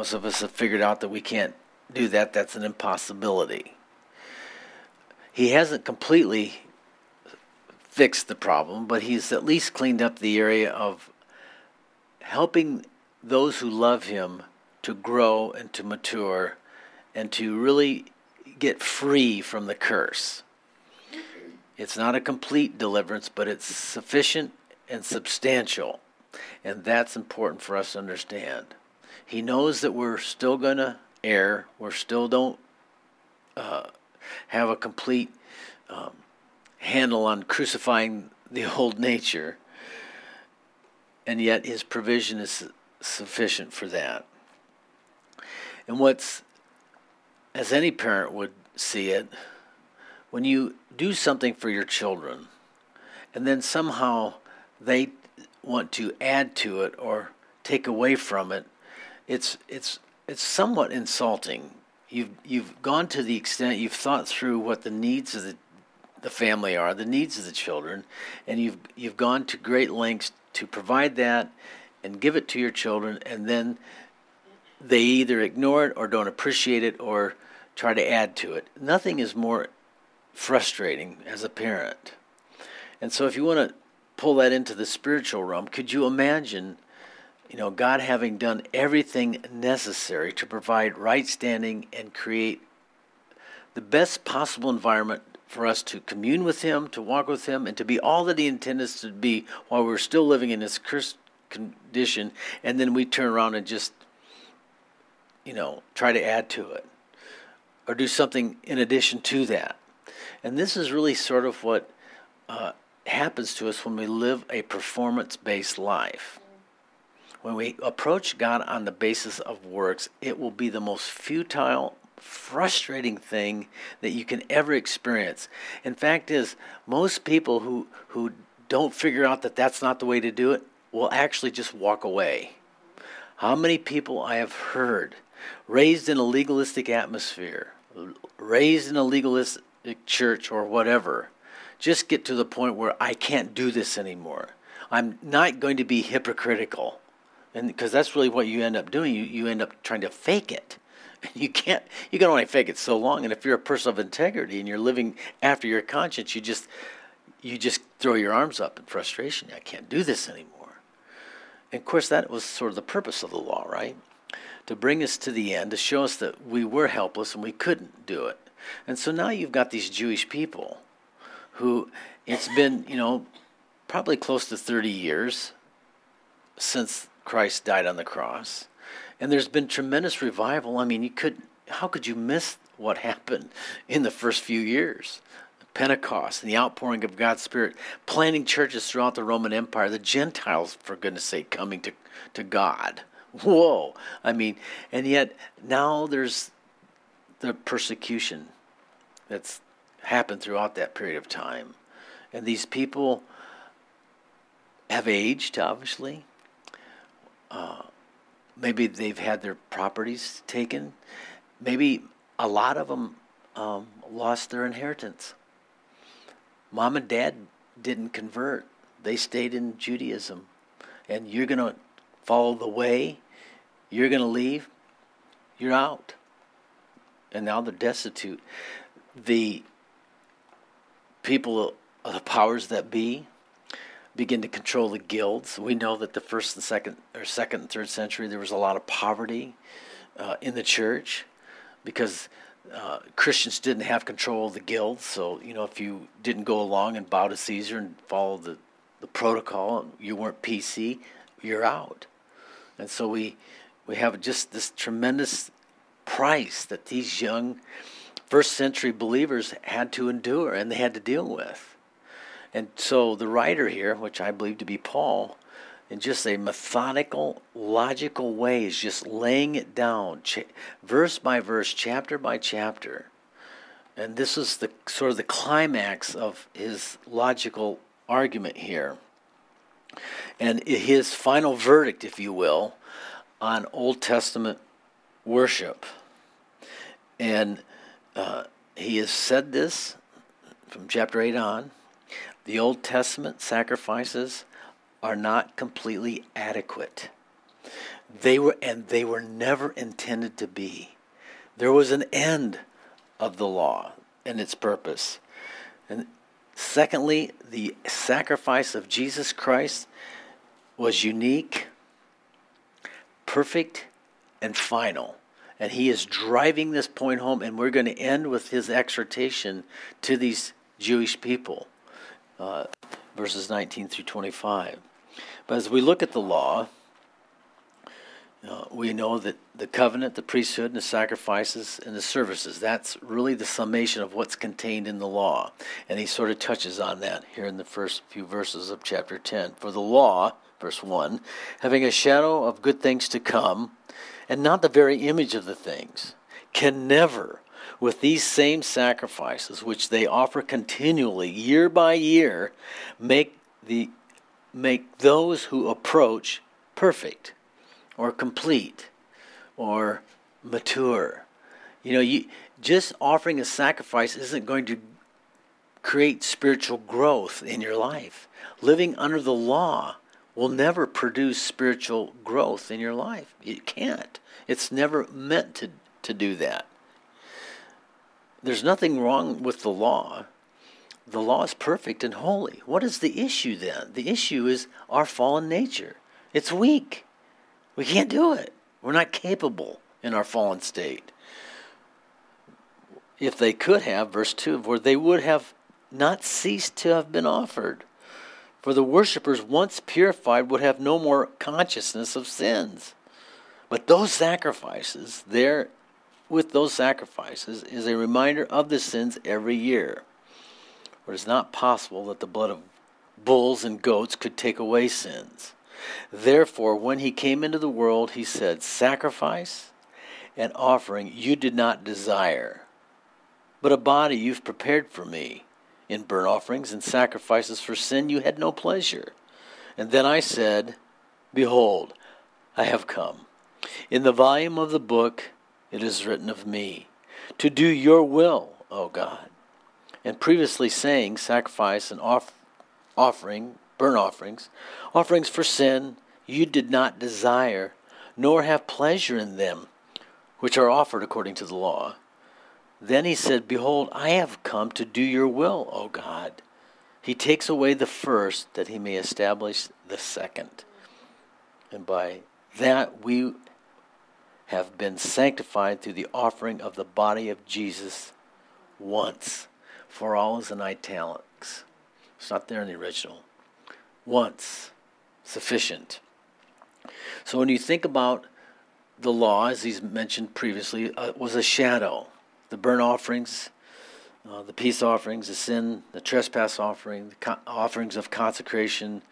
Most of us have figured out that we can't do that, that's an impossibility. He hasn't completely fixed the problem, but he's at least cleaned up the area of helping those who love him to grow and to mature and to really get free from the curse. It's not a complete deliverance, but it's sufficient and substantial. And that's important for us to understand. He knows that we're still going to err, we still don't uh, have a complete um, handle on crucifying the old nature, and yet his provision is sufficient for that. And what's, as any parent would see it, when you do something for your children, and then somehow they want to add to it or take away from it, it's it's it's somewhat insulting. You've you've gone to the extent you've thought through what the needs of the the family are, the needs of the children, and you've you've gone to great lengths to provide that and give it to your children, and then they either ignore it or don't appreciate it or try to add to it. Nothing is more frustrating as a parent. And so if you want to pull that into the spiritual realm, could you imagine, you know, God having done everything necessary to provide right standing and create the best possible environment for us to commune with Him, to walk with Him, and to be all that He intended us to be while we're still living in this cursed condition, and then we turn around and just, you know, try to add to it or do something in addition to that. And this is really sort of what uh, happens to us when we live a performance based life. When we approach God on the basis of works, it will be the most futile, frustrating thing that you can ever experience. In fact, is most people who who don't figure out that that's not the way to do it will actually just walk away. How many people I have heard raised in a legalistic atmosphere, raised in a legalistic church or whatever, just get to the point where I can't do this anymore. I'm not going to be hypocritical. And because that's really what you end up doing, you, you end up trying to fake it. You can't you can only fake it so long. And if you're a person of integrity and you're living after your conscience, you just you just throw your arms up in frustration. I can't do this anymore. And of course, that was sort of the purpose of the law, right? To bring us to the end, to show us that we were helpless and we couldn't do it. And so now you've got these Jewish people who it's been, you know, probably close to 30 years since Christ died on the cross. And there's been tremendous revival. I mean, you could how could you miss what happened in the first few years? Pentecost and the outpouring of God's Spirit, planting churches throughout the Roman Empire, the Gentiles, for goodness sake, coming to, to God. Whoa. I mean, and yet now there's the persecution that's happened throughout that period of time. And these people have aged, obviously. Uh, maybe they've had their properties taken. Maybe a lot of them um, lost their inheritance. Mom and dad didn't convert, they stayed in Judaism. And you're going to follow the way, you're going to leave, you're out. And now they're destitute. The people, of the powers that be, begin to control the guilds. We know that the first and second, or second and third century, there was a lot of poverty uh, in the church because uh, Christians didn't have control of the guilds. So you know, if you didn't go along and bow to Caesar and follow the the protocol, you weren't PC, you're out. And so we we have just this tremendous price that these young first century believers had to endure and they had to deal with. And so the writer here, which I believe to be Paul, in just a methodical, logical way, is just laying it down, ch- verse by verse, chapter by chapter. And this is the sort of the climax of his logical argument here. And his final verdict, if you will, on Old Testament worship. And uh, he has said this from chapter 8 on. The Old Testament sacrifices are not completely adequate. They were, and they were never intended to be. There was an end of the law and its purpose. And secondly, the sacrifice of Jesus Christ was unique, perfect, and final. And he is driving this point home, and we're going to end with his exhortation to these Jewish people, uh, verses 19 through 25. But as we look at the law, uh, we know that the covenant, the priesthood, and the sacrifices and the services, that's really the summation of what's contained in the law. And he sort of touches on that here in the first few verses of chapter 10. For the law, verse 1, having a shadow of good things to come, and not the very image of the things, can never, with these same sacrifices which they offer continually, year by year, make the make those who approach perfect or complete or mature. You know, you just offering a sacrifice isn't going to create spiritual growth in your life. Living under the law will never produce spiritual growth in your life. It can't. It's never meant to, to do that. There's nothing wrong with the law. The law is perfect and holy. What is the issue then? The issue is our fallen nature. It's weak. We can't do it. We're not capable in our fallen state. If they could have, verse 2, for they would have not ceased to have been offered. For the worshippers, once purified, would have no more consciousness of sins. But those sacrifices, there with those sacrifices, is a reminder of the sins every year. For it is not possible that the blood of bulls and goats could take away sins. Therefore, when he came into the world, he said, Sacrifice and offering you did not desire, but a body you've prepared for me. In burnt offerings and sacrifices for sin you had no pleasure. And then I said, Behold, I have come. In the volume of the book it is written of me, to do your will, O God. And previously saying, Sacrifice and off- offering, burnt offerings, offerings for sin, you did not desire, nor have pleasure in them, which are offered according to the law. Then he said, Behold, I have come to do your will, O God. He takes away the first that he may establish the second. And by that we have been sanctified through the offering of the body of Jesus once. For all is in italics. It's not there in the original. Once. Sufficient. So when you think about the law, as he's mentioned previously, uh, was a shadow the burnt offerings, uh, the peace offerings, the sin, the trespass offering, the co- offerings of consecration.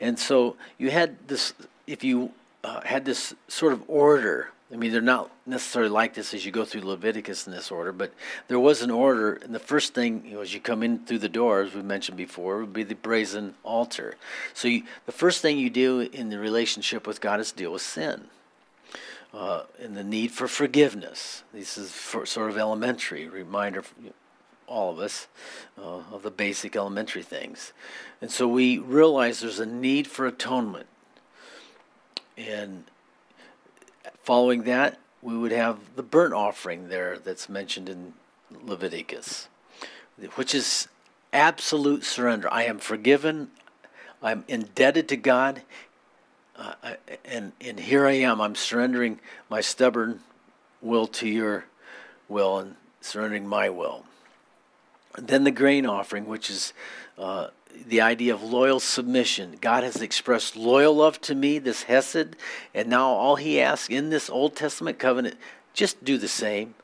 And so you had this, if you uh, had this sort of order, I mean, they're not necessarily like this as you go through Leviticus in this order, but there was an order. And the first thing, you know, as you come in through the door, as we mentioned before, would be the brazen altar. So you, the first thing you do in the relationship with God is deal with sin uh, and the need for forgiveness. This is for sort of elementary reminder for all of us uh, of the basic elementary things. And so we realize there's a need for atonement. And following that, we would have the burnt offering there that's mentioned in Leviticus, which is absolute surrender. I am forgiven. I'm indebted to God uh, and and here I am. I'm surrendering my stubborn will to your will and surrendering my will. And then the grain offering, which is uh, the idea of loyal submission. God has expressed loyal love to me, this Hesed, and now all He asks in this Old Testament covenant, just do the same.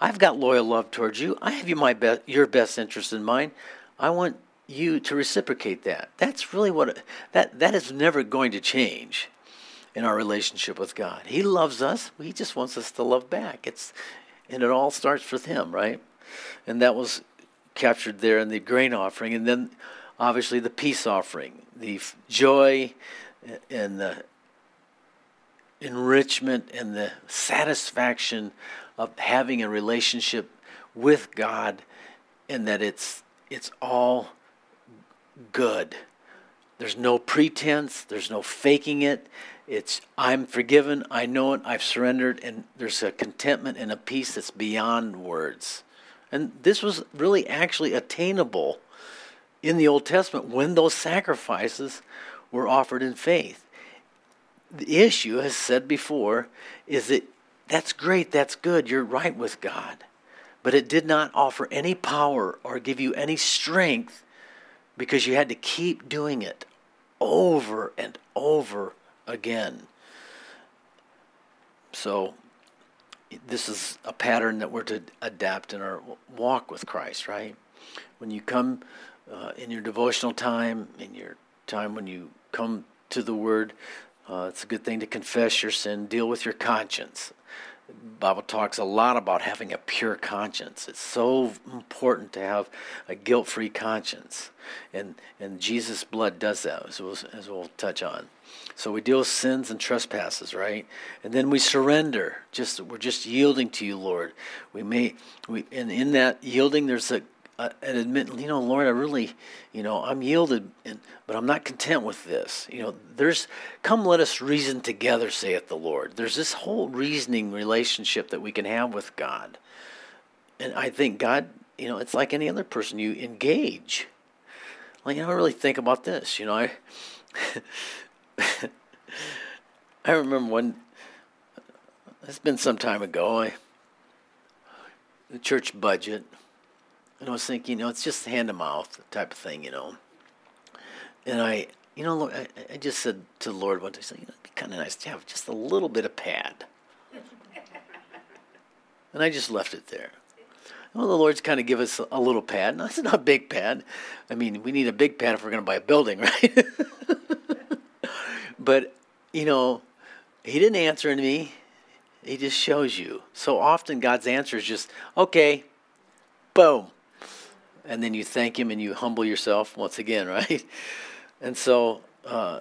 I've got loyal love towards you. I have you my be- your best interest in mind. I want you to reciprocate that. That's really what that that is never going to change in our relationship with God. He loves us. He just wants us to love back. It's and it all starts with him, right? And that was captured there in the grain offering and then obviously the peace offering, the joy eh, and the enrichment and the satisfaction of having a relationship with God and that it's it's all good. There's no pretense, there's no faking it. It's I'm forgiven, I know it, I've surrendered, and there's a contentment and a peace that's beyond words. And this was really actually attainable in the Old Testament when those sacrifices were offered in faith. The issue, as said before, is that that's great, that's good, you're right with God. But it did not offer any power or give you any strength because you had to keep doing it over and over again. So, this is a pattern that we're to adapt in our walk with Christ, right? When you come uh, in your devotional time, in your time when you come to the Word, uh, it's a good thing to confess your sin, deal with your conscience. Bible talks a lot about having a pure conscience. It's so important to have a guilt-free conscience, and and Jesus' blood does that, as we'll, as we'll touch on. So we deal with sins and trespasses, right? And then we surrender. Just we're just yielding to you, Lord. We may we and in that yielding, there's a uh, and admit, you know, Lord, I really, you know, I'm yielded, and, but I'm not content with this. You know, there's, come let us reason together, saith the Lord. There's this whole reasoning relationship that we can have with God. And I think God, you know, it's like any other person, you engage. Like, I don't really think about this. You know, I, I remember when, it's been some time ago, I, the church budget, and I was thinking, you know, it's just hand to mouth type of thing, you know. And I, you know, I, I just said to the Lord one day, you know, it'd be kind of nice to have just a little bit of pad. and I just left it there. Well, the Lord's kind of give us a little pad. No, it's not a big pad. I mean, we need a big pad if we're going to buy a building, right? but, you know, He didn't answer me. He just shows you. So often God's answer is just, okay, boom and then you thank him and you humble yourself once again, right? And so uh,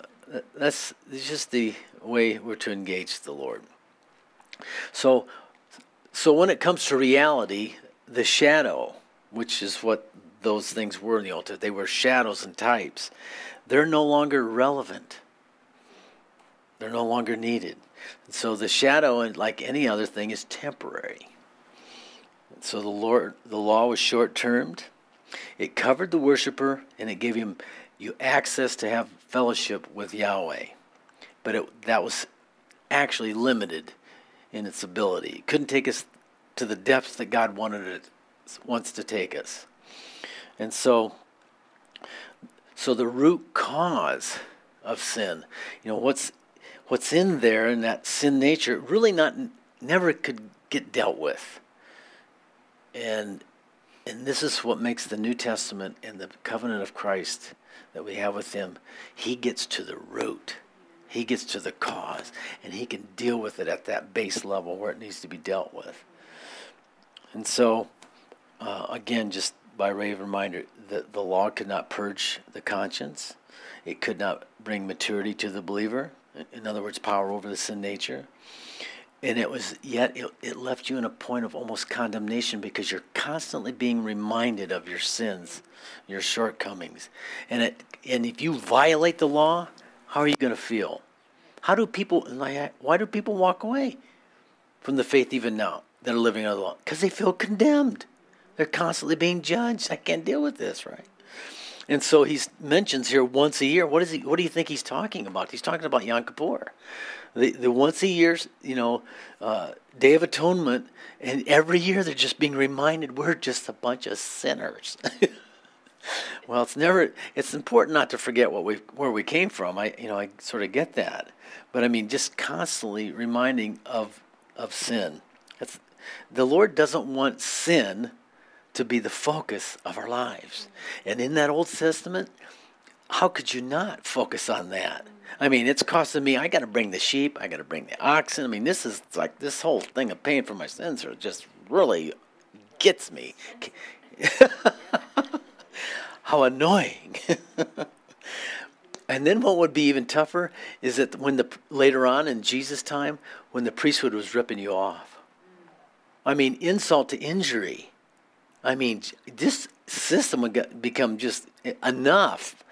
that's just the way we're to engage the Lord. So, so when it comes to reality, the shadow, which is what those things were in the Testament, they were shadows and types. They're no longer relevant. They're no longer needed. And so the shadow, like any other thing, is temporary. So the Lord, the law was short-termed it covered the worshiper and it gave him you access to have fellowship with Yahweh. But it, that was actually limited in its ability. It couldn't take us to the depths that God wanted it wants to take us. And so so the root cause of sin, you know, what's what's in there in that sin nature really not never could get dealt with. And and this is what makes the New Testament and the covenant of Christ that we have with Him. He gets to the root, He gets to the cause, and He can deal with it at that base level where it needs to be dealt with. And so, uh, again, just by way of reminder, the, the law could not purge the conscience, it could not bring maturity to the believer. In other words, power over the sin nature and it was yet it, it left you in a point of almost condemnation because you're constantly being reminded of your sins your shortcomings and it and if you violate the law how are you going to feel how do people why do people walk away from the faith even now that are living under the law because they feel condemned they're constantly being judged i can't deal with this right and so he mentions here once a year. What is he? What do you think he's talking about? He's talking about Yom Kippur, the the once a year, you know, uh, Day of Atonement, and every year they're just being reminded we're just a bunch of sinners. well, it's never. It's important not to forget what we where we came from. I you know I sort of get that, but I mean just constantly reminding of of sin. It's, the Lord doesn't want sin to be the focus of our lives. And in that Old Testament, how could you not focus on that? I mean, it's costing me. I got to bring the sheep. I got to bring the oxen. I mean, this is like this whole thing of paying for my sins just really gets me. How annoying. and then what would be even tougher is that when the later on in Jesus' time, when the priesthood was ripping you off. I mean, insult to injury. I mean, this system would become just enough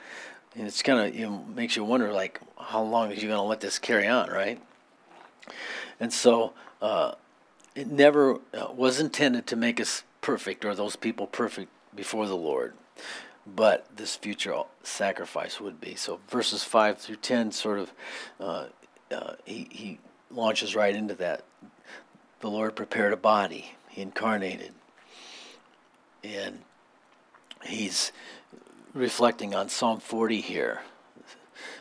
And it's kind of know makes you wonder like how long is you going to let this carry on, right? And so uh, it never uh, was intended to make us perfect or those people perfect before the Lord, but this future sacrifice would be. So verses five through ten sort of uh, uh he he launches right into that. The Lord prepared a body. He incarnated, and he's reflecting on Psalm 40 here.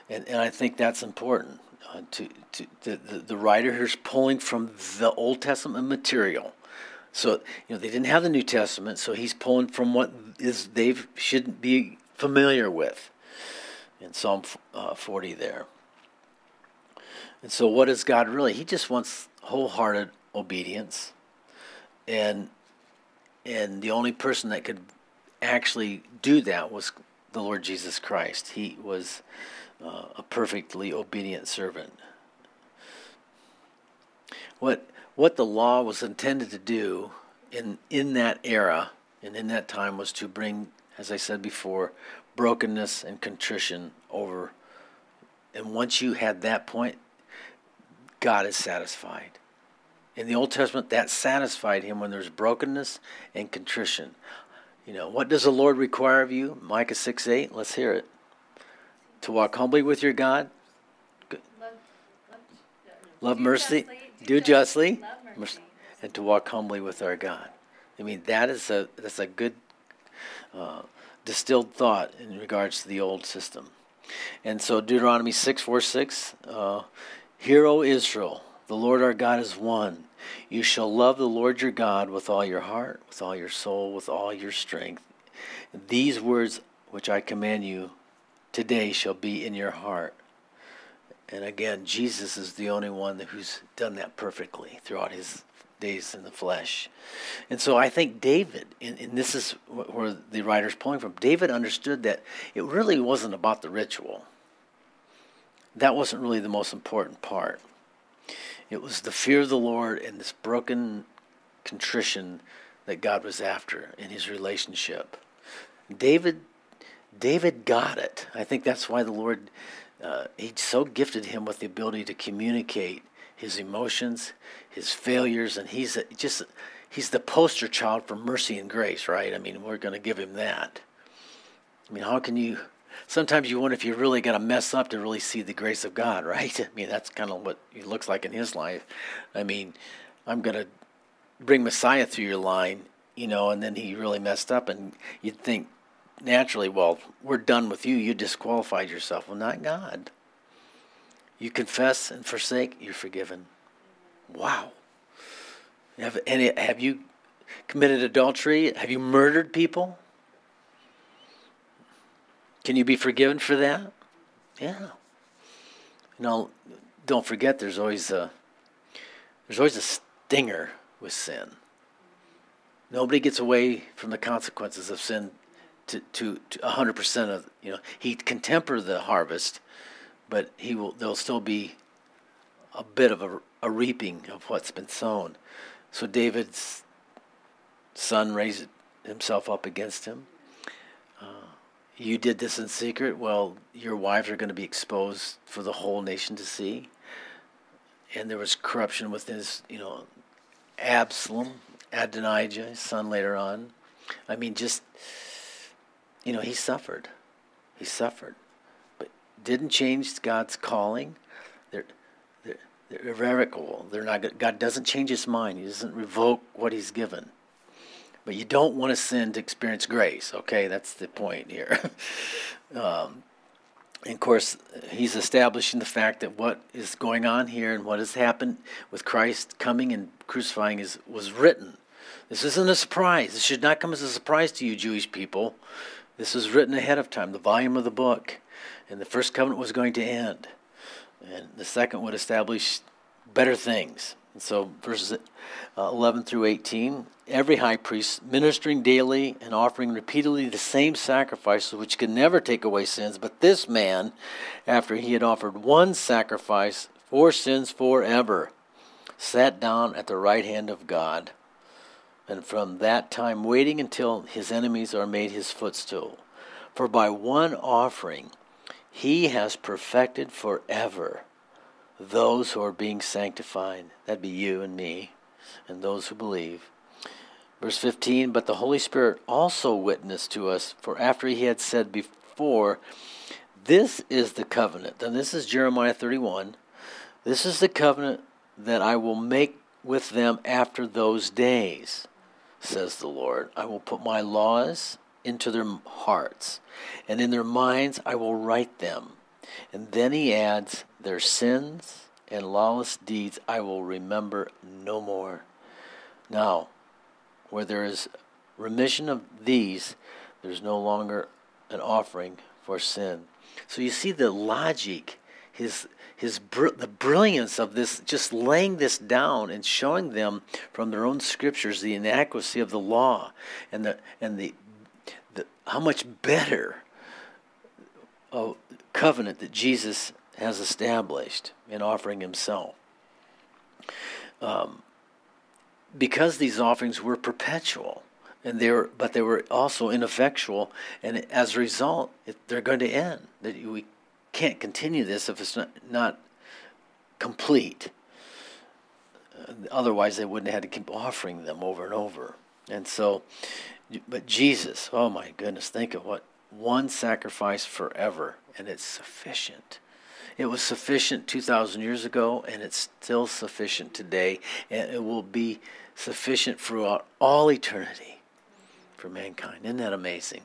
And, and I think that's important. Uh, to, to the, the, the writer here's pulling from the Old Testament material. So, you know, they didn't have the New Testament, so he's pulling from what is they shouldn't be familiar with in Psalm uh, 40 there. And so, what is God really? He just wants wholehearted obedience. And and the only person that could actually do that was the Lord Jesus Christ. He was uh, a perfectly obedient servant. What what the law was intended to do in in that era and in that time was to bring, as I said before, brokenness and contrition over. And once you had that point, God is satisfied. In the Old Testament, that satisfied him when there's brokenness and contrition. You know, what does the Lord require of you? Micah 6 8. Let's hear it. To walk humbly with your God. Love, love, love do mercy. Justly, do, do justly. justly mercy. And to walk humbly with our God. I mean, that is a that's a good uh, distilled thought in regards to the old system. And so Deuteronomy 6 4 6. Uh, Hear, O Israel, the Lord our God is one. You shall love the Lord your God with all your heart, with all your soul, with all your strength. These words which I command you today shall be in your heart. And again, Jesus is the only one who's done that perfectly throughout his days in the flesh. And so I think David, and, and this is where the writer's pulling from, David understood that it really wasn't about the ritual. That wasn't really the most important part. It was the fear of the Lord and this broken contrition that God was after in his relationship. David David got it. I think that's why the Lord uh, he so gifted him with the ability to communicate his emotions, his failures, and he's a, just he's the poster child for mercy and grace, right? I mean, we're going to give him that. I mean, how can you sometimes you wonder if you really got to mess up to really see the grace of God, right? I mean, that's kind of what he looks like in his life. I mean, I'm going to bring Messiah through your line, you know, and then he really messed up, and you'd think naturally, well, we're done with you. You disqualified yourself. Well, not God. You confess and forsake, you're forgiven. Wow. Have, any, have you committed adultery? Have you murdered people? Can you be forgiven for that? Yeah. You know, don't forget there's always a there's always a stinger with sin. Nobody gets away from the consequences of sin to to, to 100% of, you know, he can temper the harvest, but he will there'll still be a bit of a, a reaping of what's been sown. So David's son raised himself up against him you did this in secret, well, your wives are going to be exposed for the whole nation to see. And there was corruption within his, you know, Absalom, Adonijah, his son later on. I mean, just, you know, he suffered. He suffered. But didn't change God's calling. They're, they're, they're irrevocable. They're not, God doesn't change his mind. He doesn't revoke what he's given. But you don't want to sin to experience grace, okay? That's the point here. um, and of course, he's establishing the fact that what is going on here and what has happened with Christ coming and crucifying is was written. This isn't a surprise. This should not come as a surprise to you, Jewish people. This was written ahead of time, the volume of the book. And the first covenant was going to end. And the second would establish better things. And so verses uh, 11 through 18 every high priest ministering daily and offering repeatedly the same sacrifices which could never take away sins but this man after he had offered one sacrifice for sins forever sat down at the right hand of God and from that time waiting until his enemies are made his footstool. For by one offering he has perfected forever those who are being sanctified. That'd be you and me, and those who believe. Verse 15, but the Holy Spirit also witnessed to us, for after he had said before, This is the covenant. And this is Jeremiah 31. This is the covenant that I will make with them after those days, says the Lord. I will put my laws into their hearts, and in their minds I will write them. And then he adds, Their sins and lawless deeds I will remember no more. Now, where there is remission of these, there's no longer an offering for sin. So you see the logic, his his the brilliance of this, just laying this down and showing them from their own scriptures the inadequacy of the law and the and the, the how much better a covenant that Jesus has established in offering Himself. Um, because these offerings were perpetual and they were but they were also ineffectual and as a result they're going to end that we can't continue this if it's not, not complete uh, otherwise they wouldn't have had to keep offering them over and over and so but jesus oh my goodness think of what one sacrifice forever and it's sufficient it was sufficient 2,000 years ago, and it's still sufficient today, and it will be sufficient throughout all eternity for mankind. Isn't that amazing?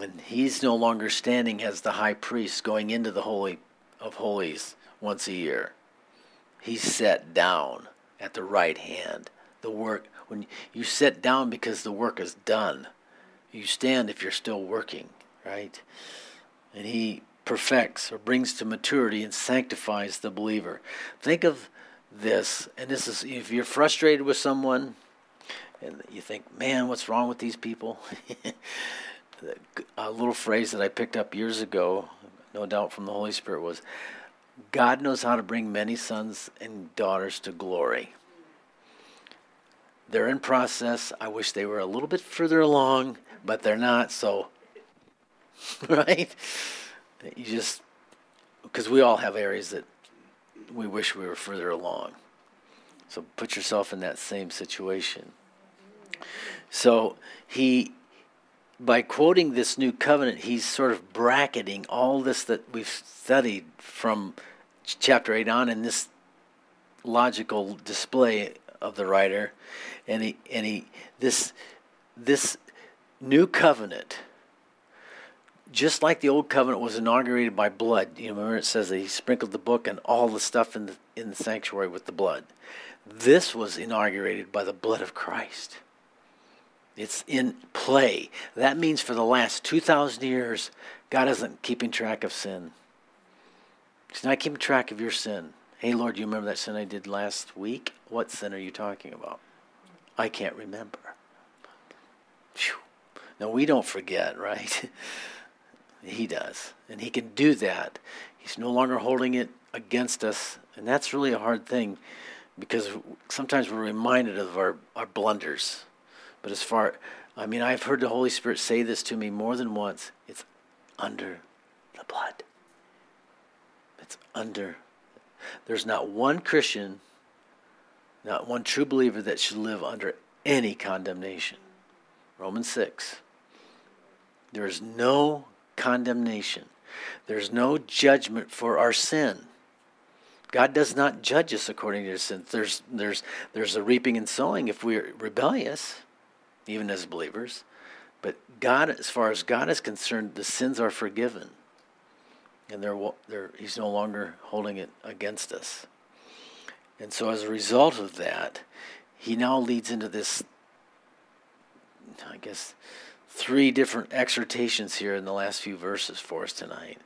And he's no longer standing as the high priest going into the Holy of Holies once a year. He's set down at the right hand. The work, when you sit down because the work is done, you stand if you're still working, right? And he perfects or brings to maturity and sanctifies the believer. Think of this, and this is if you're frustrated with someone and you think, man, what's wrong with these people? a little phrase that I picked up years ago, no doubt from the Holy Spirit, was God knows how to bring many sons and daughters to glory. They're in process. I wish they were a little bit further along, but they're not, so, right? you just because we all have areas that we wish we were further along. So put yourself in that same situation. So he by quoting this new covenant, he's sort of bracketing all this that we've studied from chapter 8 on in this logical display of the writer and he and he this this new covenant just like the old covenant was inaugurated by blood. You remember it says that he sprinkled the book and all the stuff in the in the sanctuary with the blood. This was inaugurated by the blood of Christ. It's in play. That means for the last 2,000 years, God isn't keeping track of sin. He's not keeping track of your sin. Hey, Lord, you remember that sin I did last week? What sin are you talking about? I can't remember. Now, we don't forget, right? He does. And he can do that. He's no longer holding it against us. And that's really a hard thing because sometimes we're reminded of our, our blunders. But as far, I mean, I've heard the Holy Spirit say this to me more than once it's under the blood. It's under. There's not one Christian, not one true believer that should live under any condemnation. Romans 6. There is no condemnation. There's no judgment for our sin. God does not judge us according to sin. There's there's there's a reaping and sowing if we're rebellious, even as believers. But God, as far as God is concerned, the sins are forgiven, and they're, they're He's no longer holding it against us. And so, as a result of that, He now leads into this. I guess three different exhortations here in the last few verses for us tonight.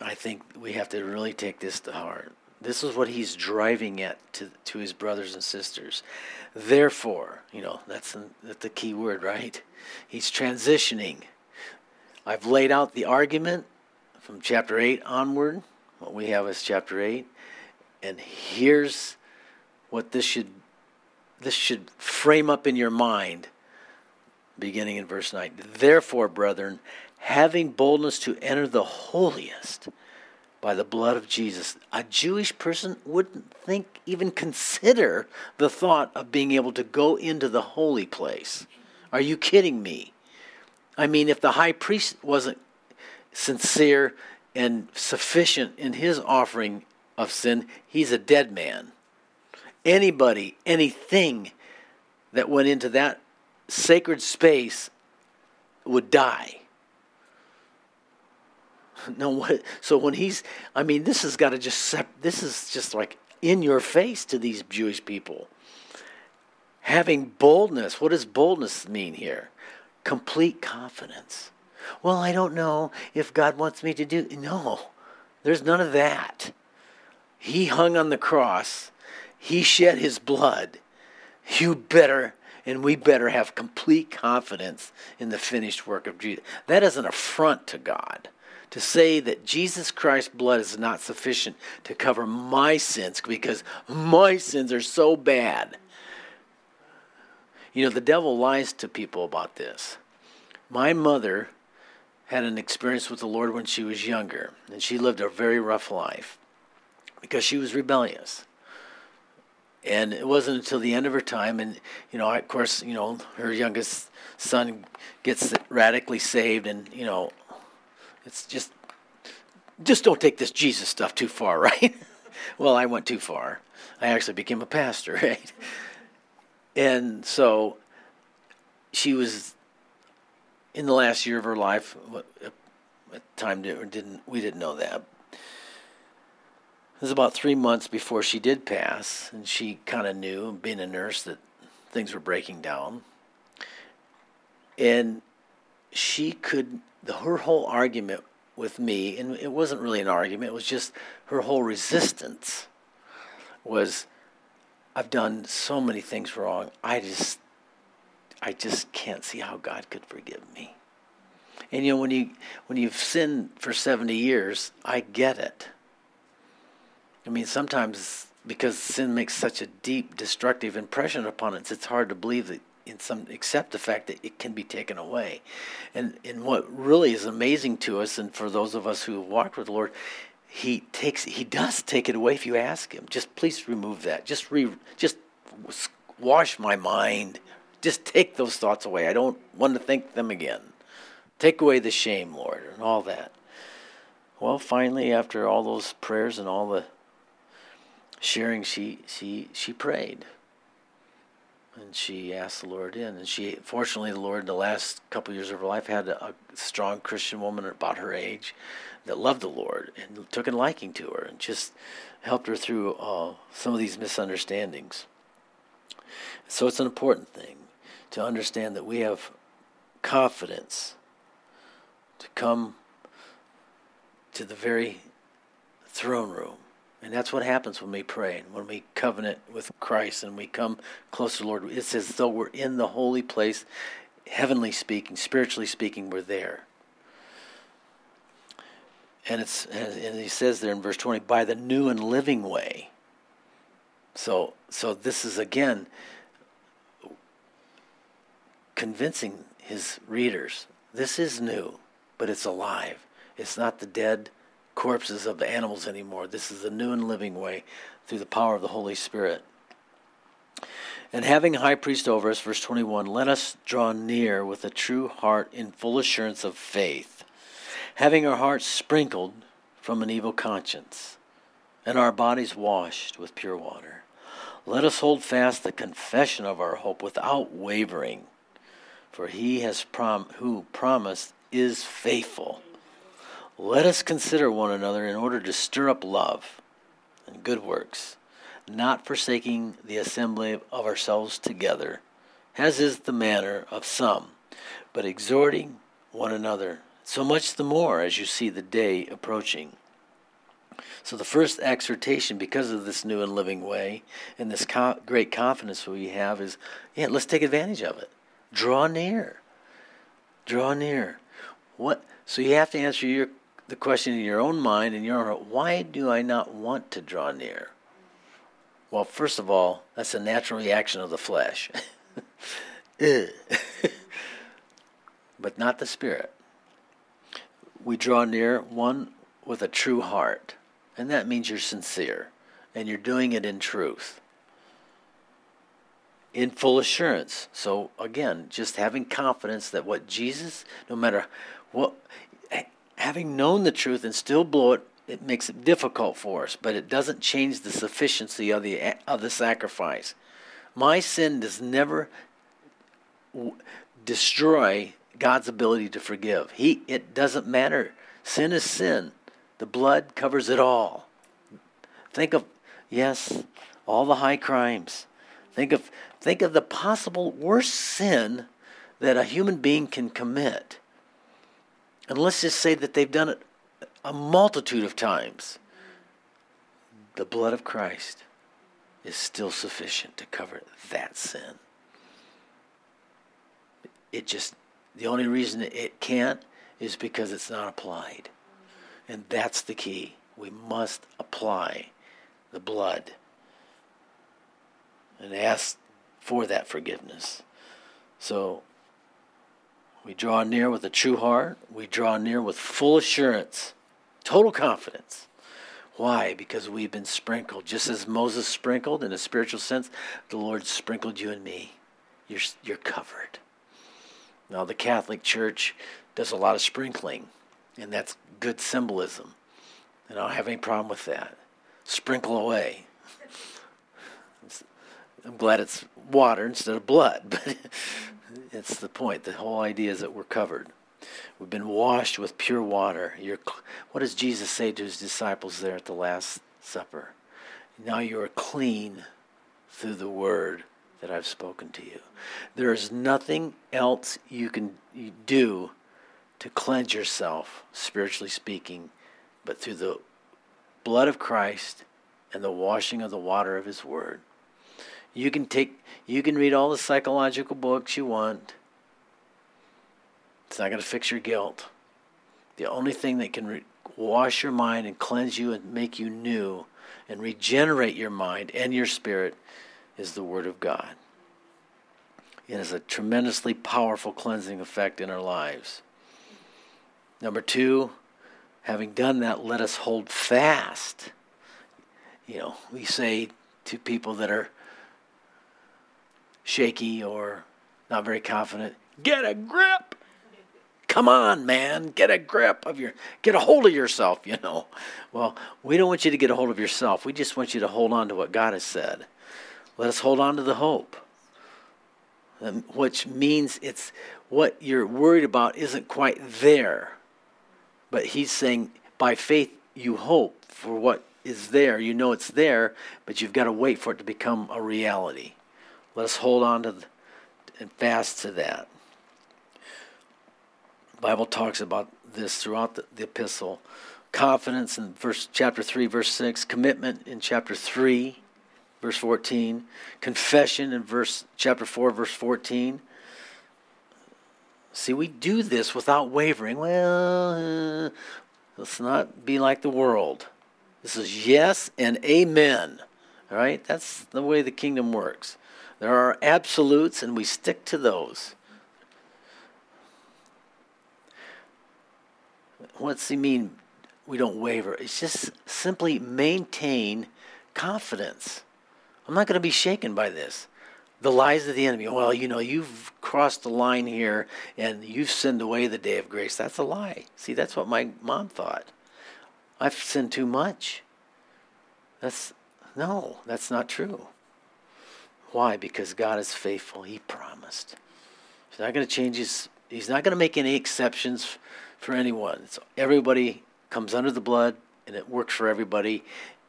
I think we have to really take this to heart. This is what he's driving at to, to his brothers and sisters. Therefore, you know, that's, that's the key word, right? He's transitioning. I've laid out the argument from chapter 8 onward. What we have is chapter 8. And here's what this should this should frame up in your mind beginning in verse 9. Therefore, brethren, having boldness to enter the holiest by the blood of Jesus. A Jewish person wouldn't think, even consider the thought of being able to go into the holy place. Are you kidding me? I mean, if the high priest wasn't sincere and sufficient in his offering of sin, he's a dead man. Anybody, anything that went into that sacred space would die. No, what? So when he's, I mean, this has got to just, this is just like in your face to these Jewish people. Having boldness. What does boldness mean here? Complete confidence. Well, I don't know if God wants me to do. No, there's none of that. He hung on the cross. He shed his blood. You better and we better have complete confidence in the finished work of Jesus. That is an affront to God to say that Jesus Christ's blood is not sufficient to cover my sins because my sins are so bad. You know, the devil lies to people about this. My mother had an experience with the Lord when she was younger, and she lived a very rough life because she was rebellious. And it wasn't until the end of her time, and you know, of course, you know, her youngest son gets radically saved, and you know, it's just, just don't take this Jesus stuff too far, right? well, I went too far. I actually became a pastor, right? And so she was in the last year of her life. At time didn't we didn't know that. It was about three months before she did pass, and she kind of knew, being a nurse, that things were breaking down. And she could the, her whole argument with me, and it wasn't really an argument, it was just her whole resistance was I've done so many things wrong. I just I just can't see how God could forgive me. And you know when you when you've sinned for 70 years, I get it. I mean sometimes because sin makes such a deep destructive impression upon us, it's hard to believe that in some accept the fact that it can be taken away. And and what really is amazing to us and for those of us who have walked with the Lord, he takes he does take it away if you ask him. Just please remove that. Just re just wash my mind. Just take those thoughts away. I don't want to think them again. Take away the shame, Lord, and all that. Well, finally, after all those prayers and all the sharing, she she she prayed and she asked the Lord in. And she, fortunately, the Lord, the last couple years of her life, had a, a, strong Christian woman about her age that loved the Lord and took a liking to her and just helped her through uh, some of these misunderstandings. So it's an important thing to understand that we have confidence to come to the very throne room and that's what happens when we pray, when we covenant with Christ and we come close to the Lord. It's as though we're in the holy place, heavenly speaking, spiritually speaking, we're there. And it's and he says there in verse 20, by the new and living way. So so this is again convincing his readers. This is new, but it's alive. It's not the dead corpses of the animals anymore. This is a new and living way through the power of the Holy Spirit. And having a high priest over us, verse 21, let us draw near with a true heart in full assurance of faith, having our hearts sprinkled from an evil conscience, and our bodies washed with pure water. Let us hold fast the confession of our hope without wavering, for he has prom- who promised is faithful. Let us consider one another in order to stir up love and good works, not forsaking the assembly of ourselves together, as is the manner of some, but exhorting one another, so much the more as you see the day approaching. So, the first exhortation, because of this new and living way and this co- great confidence we have, is yeah, let's take advantage of it. Draw near. Draw near. What? So, you have to answer your the question in your own mind and your own heart why do I not want to draw near? Well, first of all, that's a natural reaction of the flesh. Eh. but not the spirit. we draw near one with a true heart. And that means you're sincere and you're doing it in truth. In full assurance. So again, just having confidence that what Jesus, no matter what, having known the truth and still blow it, it makes it difficult for us, but it doesn't change the sufficiency of the of the sacrifice. My sin does never w- destroy God's ability to forgive. He it doesn't matter. Sin is sin. The blood covers it all. Think of yes, all the high crimes. Think of think of the possible worst sin that a human being can commit. And let's just say that they've done it a multitude of times. The blood of Christ is still sufficient to cover that sin. It just, the only reason it can't is because it's not applied. And that's the key. We must apply the blood and ask for that forgiveness. So we draw near with a true heart. We draw near with full assurance, total confidence. Why? Because we've been sprinkled. Just as Moses sprinkled in a spiritual sense, the Lord sprinkled you and me. You're, you're covered. Now, the Catholic Church does a lot of sprinkling, and that's good symbolism. And I don't have any problem with that. Sprinkle away. I'm glad it's water instead of blood, but it's the point. The whole idea is that we're covered. We've been washed with pure water. You're, what does Jesus say to his disciples there at the Last Supper? Now you are clean through the word that I've spoken to you. There is nothing else you can do to cleanse yourself, spiritually speaking, but through the blood of Christ and the washing of the water of his word. You can take you can read all the psychological books you want. It's not going to fix your guilt. The only thing that can re- wash your mind and cleanse you and make you new and regenerate your mind and your spirit is the Word of God. It has a tremendously powerful cleansing effect in our lives. Number two, having done that, let us hold fast. You know, we say to people that are shaky or not very confident, get a grip. Come on, man, get a grip of your, get a hold of yourself, you know. Well, we don't want you to get a hold of yourself. We just want you to hold on to what God has said. Let us hold on to the hope, um, which means it's what you're worried about isn't quite there. But He's saying, by faith, you hope for what is there. You know it's there, but you've got to wait for it to become a reality. Let us hold on to and fast to that. The Bible talks about this throughout the, the epistle. Confidence in verse chapter 3 verse 6, commitment in chapter 3 verse 14, confession in verse chapter 4 verse 14. See, we do this without wavering. Well, uh, let's not be like the world. This is yes and amen. All right? That's the way the kingdom works. There are absolutes, and we stick to those. What's he mean we don't waver? It's just simply maintain confidence. I'm not going to be shaken by this. The lies of the enemy. Well, you know, you've crossed the line here and you've sinned away the day of grace. That's a lie. See, that's what my mom thought. I've sinned too much. That's no, that's not true. Why? Because God is faithful. He promised. He's not going to change his. He's not going to make any exceptions for anyone. It's, everybody comes under the blood, and it works for everybody,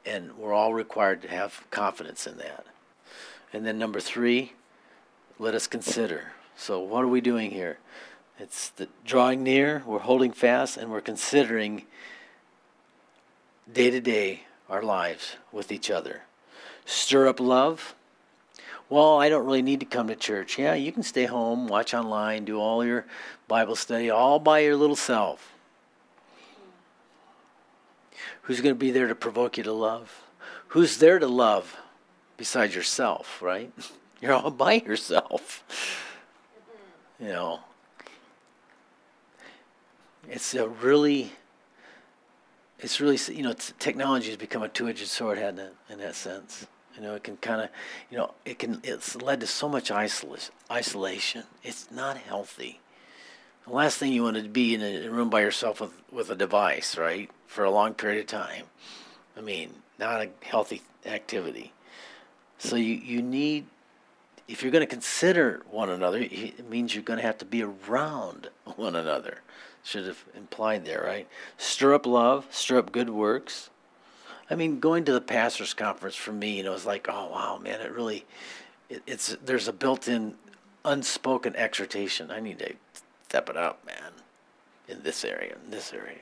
and we're all required to have confidence in that. And then number three, let us consider. So what are we doing here? It's the drawing near. We're holding fast, and we're considering day to day our lives with each other. Stir up love well, I don't really need to come to church. Yeah, you can stay home, watch online, do all your Bible study all by your little self. Who's going to be there to provoke you to love? Who's there to love besides yourself, right? You're all by yourself. You know. it's a really it's really you know technology has become a two-edged sword in that, in that sense you know it can kind of you know it can it's led to so much isolation. It's not healthy. The last thing you want to be in a room by yourself with with a device right for a long period of time. I mean not a healthy activity. So you you need if you're going to consider one another it means you're going to have to be around one another. Should have implied there, right? Stir up love, stir up good works. I mean, going to the pastors' conference for me, you know, it's like, oh wow, man, it really, it, it's there's a built-in, unspoken exhortation. I need to step it up, man, in this area, in this area.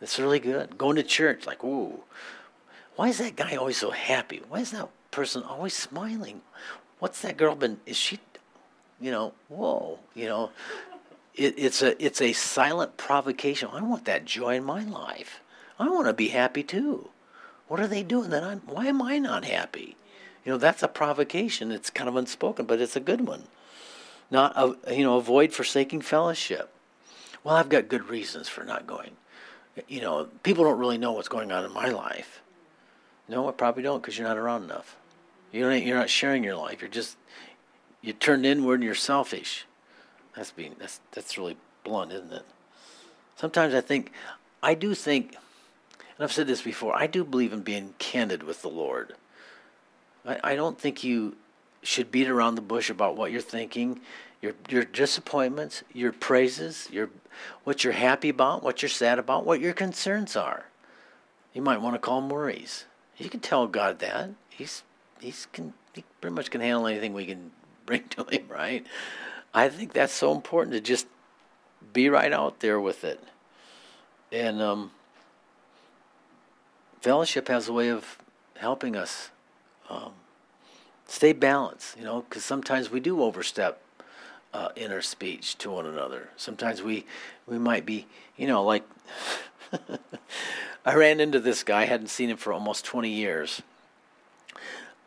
It's really good. Going to church, like, ooh, why is that guy always so happy? Why is that person always smiling? What's that girl been? Is she, you know, whoa, you know, it, it's a it's a silent provocation. I want that joy in my life. I want to be happy too. What are they doing that I'm? Why am I not happy? You know, that's a provocation. It's kind of unspoken, but it's a good one. Not a, you know, avoid forsaking fellowship. Well, I've got good reasons for not going. You know, people don't really know what's going on in my life. No, I probably don't because you're not around enough. You're not, you're not sharing your life. You're just you're turned inward and you're selfish. That's being that's that's really blunt, isn't it? Sometimes I think I do think and I've said this before, I do believe in being candid with the Lord. I, I don't think you should beat around the bush about what you're thinking, your your disappointments, your praises, your what you're happy about, what you're sad about, what your concerns are. You might want to call them worries. You can tell God that. He's he's can he pretty much can handle anything we can bring to him, right? I think that's so important to just be right out there with it. And um, fellowship has a way of helping us um, stay balanced, you know, because sometimes we do overstep uh, our speech to one another. Sometimes we we might be, you know, like I ran into this guy, I hadn't seen him for almost 20 years.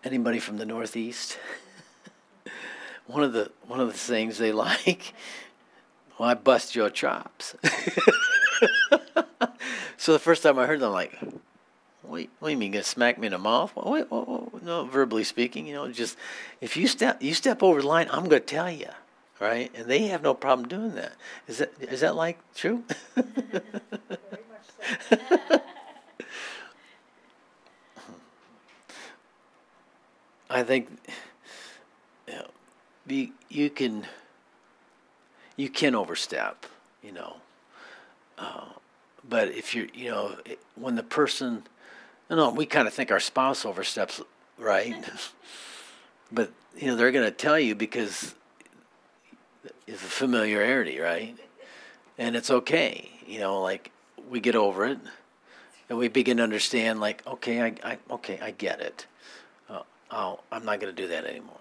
Anybody from the Northeast? one of the one of the things they like. Well, I bust your chops. so the first time I heard them, I'm like, wait, what do you mean, gonna smack me in the mouth? Wait, wait, wait, no, verbally speaking, you know, just if you step you step over the line, I'm gonna tell you, right? And they have no problem doing that. Is that is that like true? I think be you can you can overstep, you know. Uh, but if you're, you know, when the person, know, we kind of think our spouse oversteps, right? but you know, they're going to tell you because it's a familiarity, right? And it's okay, you know, like we get over it, and we begin to understand, like, okay, I, I okay, I get it. Uh, I'll, I'm not going to do that anymore.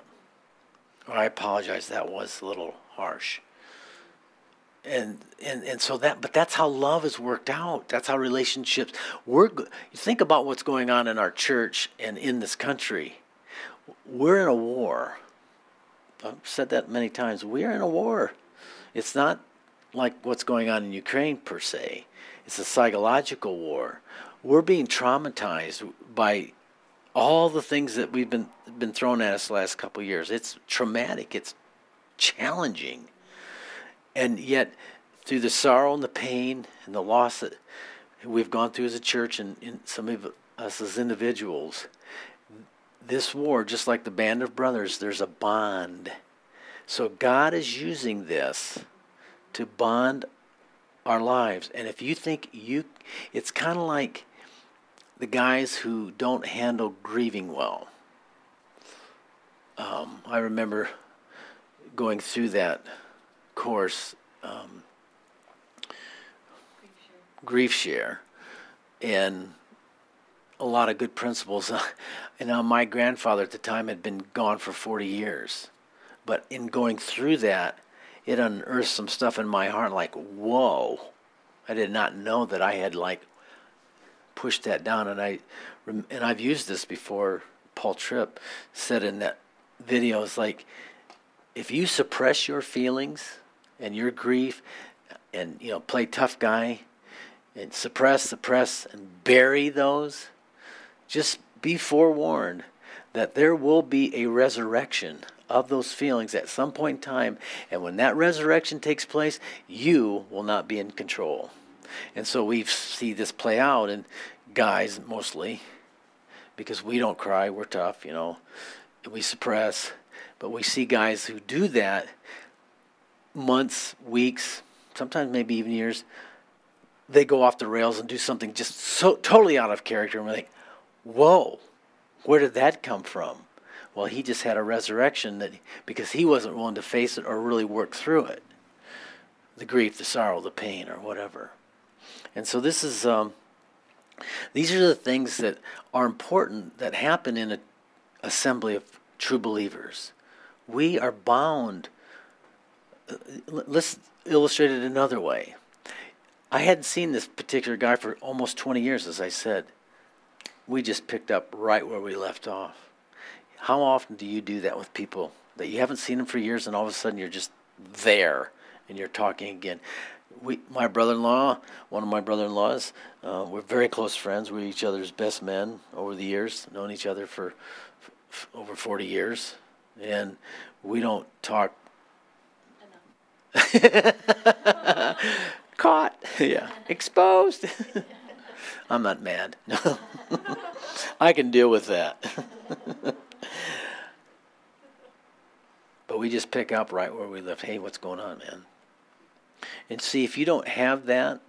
Or I apologize. That was a little harsh. And and and so that, but that's how love is worked out. That's how relationships work. Think about what's going on in our church and in this country. We're in a war. I've said that many times. We're in a war. It's not like what's going on in Ukraine per se. It's a psychological war. We're being traumatized by all the things that we've been been thrown at us the last couple years. It's traumatic. It's challenging, and yet through the sorrow and the pain and the loss that we've gone through as a church and, some of us as individuals, this war, just like the band of brothers, there's a bond. So God is using this to bond our lives. And if you think you, it's kind of like the guys who don't handle grieving well. Um, I remember going through that course, um, grief share, and a lot of good principles. and now my grandfather at the time had been gone for 40 years, but in going through that, it unearthed some stuff in my heart like, whoa, I did not know that I had like pushed that down. And I, and I've used this before. Paul Tripp said in that video, it's like, if you suppress your feelings and your grief, and you know play tough guy and suppress, suppress, and bury those, just be forewarned that there will be a resurrection of those feelings at some point in time. And when that resurrection takes place, you will not be in control. And so we see this play out in guys mostly because we don't cry, we're tough, you know, we suppress. But we see guys who do that months, weeks, sometimes maybe even years. They go off the rails and do something just so totally out of character, and we're like, "Whoa, where did that come from?" Well, he just had a resurrection that because he wasn't willing to face it or really work through it, the grief, the sorrow, the pain, or whatever. And so this is um, these are the things that are important that happen in an assembly of true believers. We are bound. Uh, let's illustrate it another way. I hadn't seen this particular guy for almost 20 years, as I said. We just picked up right where we left off. How often do you do that with people that you haven't seen them for years and all of a sudden you're just there and you're talking again? We, my brother-in-law, one of my brother-in-laws, uh, we're very close friends. We're each other's best men over the years, known each other for f- over 40 years, and we don't talk. Caught, yeah, exposed. I'm not mad. No, I can deal with that. but we just pick up right where we left. Hey, what's going on, man? And see, if you don't have that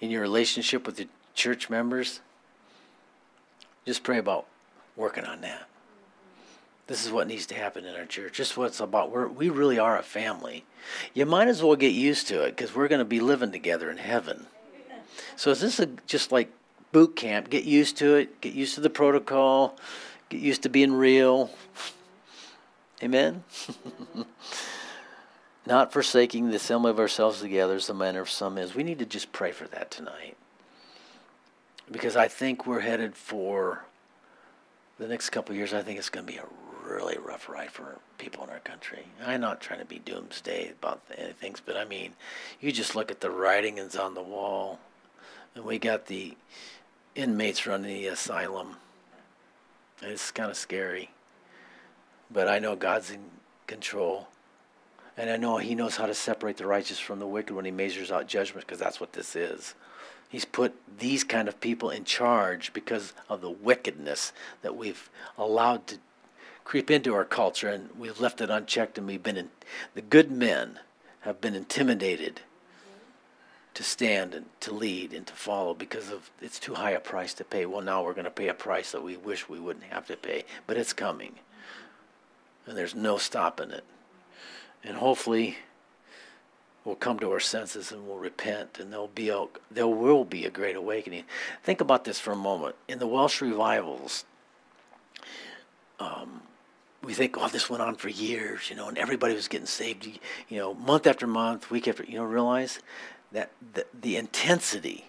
in your relationship with the church members, just pray about working on that. This is what needs to happen in our church. Just what it's about. We're, we really are a family. You might as well get used to it because we're going to be living together in heaven. So is this a, just like boot camp? Get used to it. Get used to the protocol. Get used to being real. Amen. Not forsaking the assembly of ourselves together as the manner of some is. We need to just pray for that tonight. Because I think we're headed for the next couple years. I think it's going to be a really rough ride for people in our country. I'm not trying to be doomsday about anything, but I mean, you just look at the writing is on the wall, and we got the inmates running the asylum. It's kind of scary, but I know God's in control. And I know he knows how to separate the righteous from the wicked when he measures out judgment, because that's what this is. He's put these kind of people in charge because of the wickedness that we've allowed to creep into our culture, and we've left it unchecked, and we've been in, the good men have been intimidated to stand and to lead and to follow because of it's too high a price to pay. Well, now we're going to pay a price that we wish we wouldn't have to pay, but it's coming, and there's no stopping it. And hopefully we'll come to our senses and we'll repent and there'll be a, there will be a great awakening. Think about this for a moment. In the welsh revivals um, we think oh this went on for years you know and everybody was getting saved you know month after month week after you know realize that the, the intensity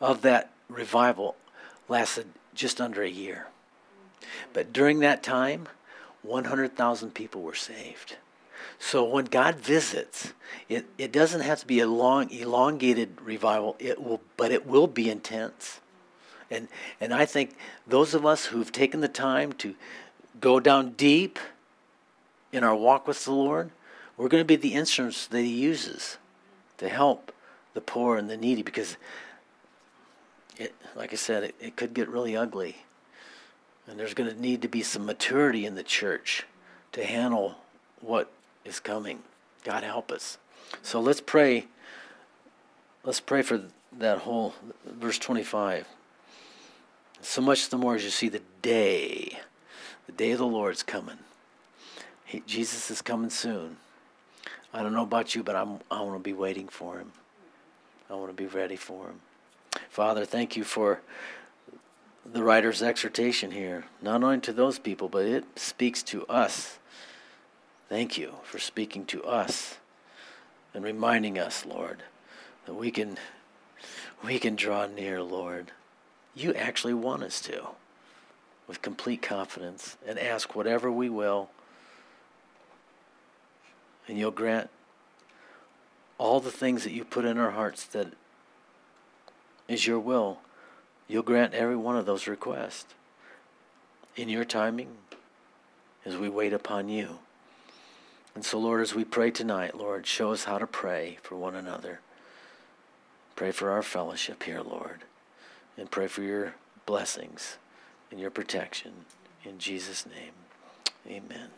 of that revival lasted just under a year but during that time 100000 people were saved so when God visits, it, it doesn't have to be a long, elongated revival. It will, but it will be intense. And and I think those of us who've taken the time to go down deep in our walk with the Lord, we're going to be the instruments that He uses to help the poor and the needy. Because it, like I said, it, it could get really ugly, and there's going to need to be some maturity in the church to handle what is coming. God help us. So let's pray. Let's pray for that whole verse 25. So much the more as you see the day, the day of the Lord's coming. He, Jesus is coming soon. I don't know about you, but I'm, I want to be waiting for him. I want to be ready for him. Father, thank you for the writer's exhortation here, not only to those people, but it speaks to us Thank you for speaking to us and reminding us, Lord, that we can we can draw near, Lord. You actually want us to with complete confidence and ask whatever we will and you'll grant all the things that you put in our hearts that is your will, you'll grant every one of those requests in your timing as we wait upon you. And so, Lord, as we pray tonight, Lord, show us how to pray for one another. Pray for our fellowship here, Lord, and pray for your blessings and your protection. In Jesus' name, amen.